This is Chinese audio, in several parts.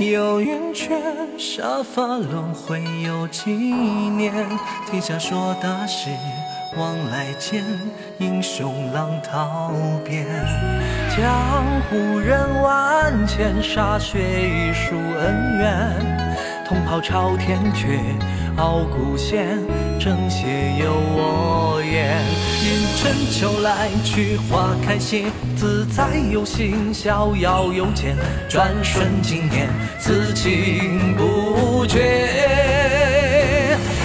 有圆缺，沙发轮回有几年？天下说大事，往来间，英雄浪淘遍。江湖人万千，歃血一书恩怨。同袍朝天阙，傲骨现，正邪由我言。云春秋来去，花开谢，自在有心，逍遥有间。转瞬经年，此情不绝。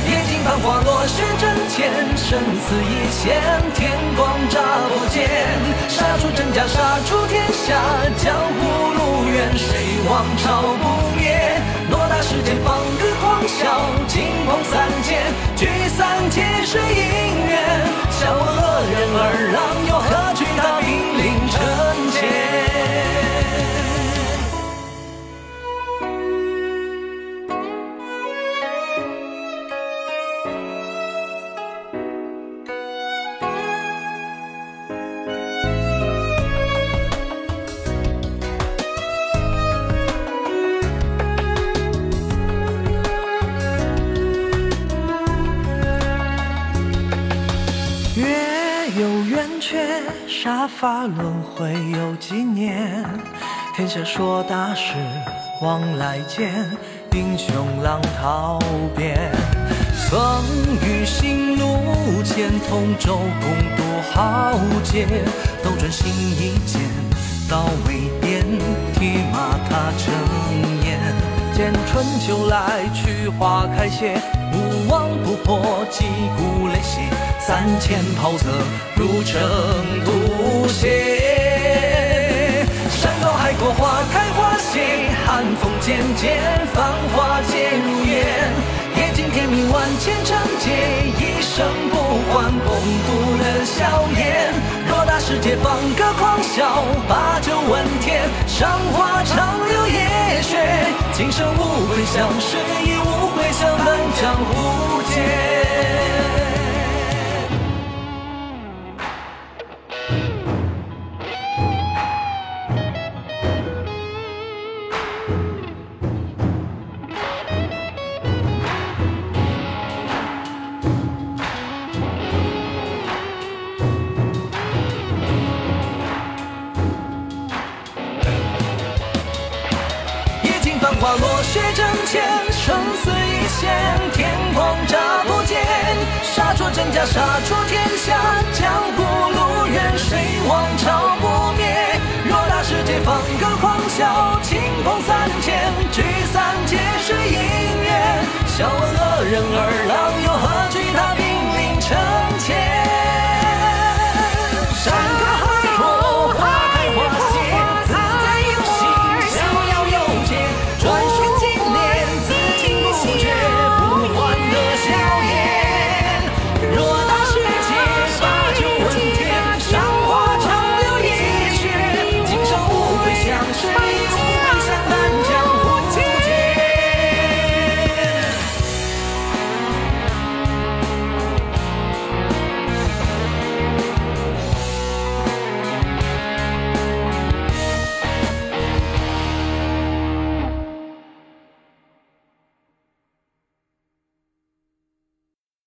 夜静繁华，落雪阵前，生死一线，天光乍破见。杀出真假，杀出天下，江湖路远，谁王朝不灭？偌大世间，放歌狂笑，惊鹏三千，聚散皆是因缘。笑我恶人儿郎，却，杀伐轮回有几年？天下说大事，往来间，英雄浪淘遍。风雨行路艰，同舟共度豪杰。斗转星移间，刀未变，铁马踏成烟。见春秋来去，花开谢，勿忘不破，击鼓擂血，三千袍泽如成吐血。山高海阔，花开花谢，寒风渐渐，繁华皆如烟。夜尽天明，万千长劫，一生不换，共度的硝烟。偌大世界，放歌狂笑，把酒问天，赏花长流夜雪。今生无悔相识，亦无悔相伴江湖间。血正前，生死一线，天光乍破见，杀出真假，杀出天下，江湖路远，谁王朝不灭，偌大世界，放歌狂笑。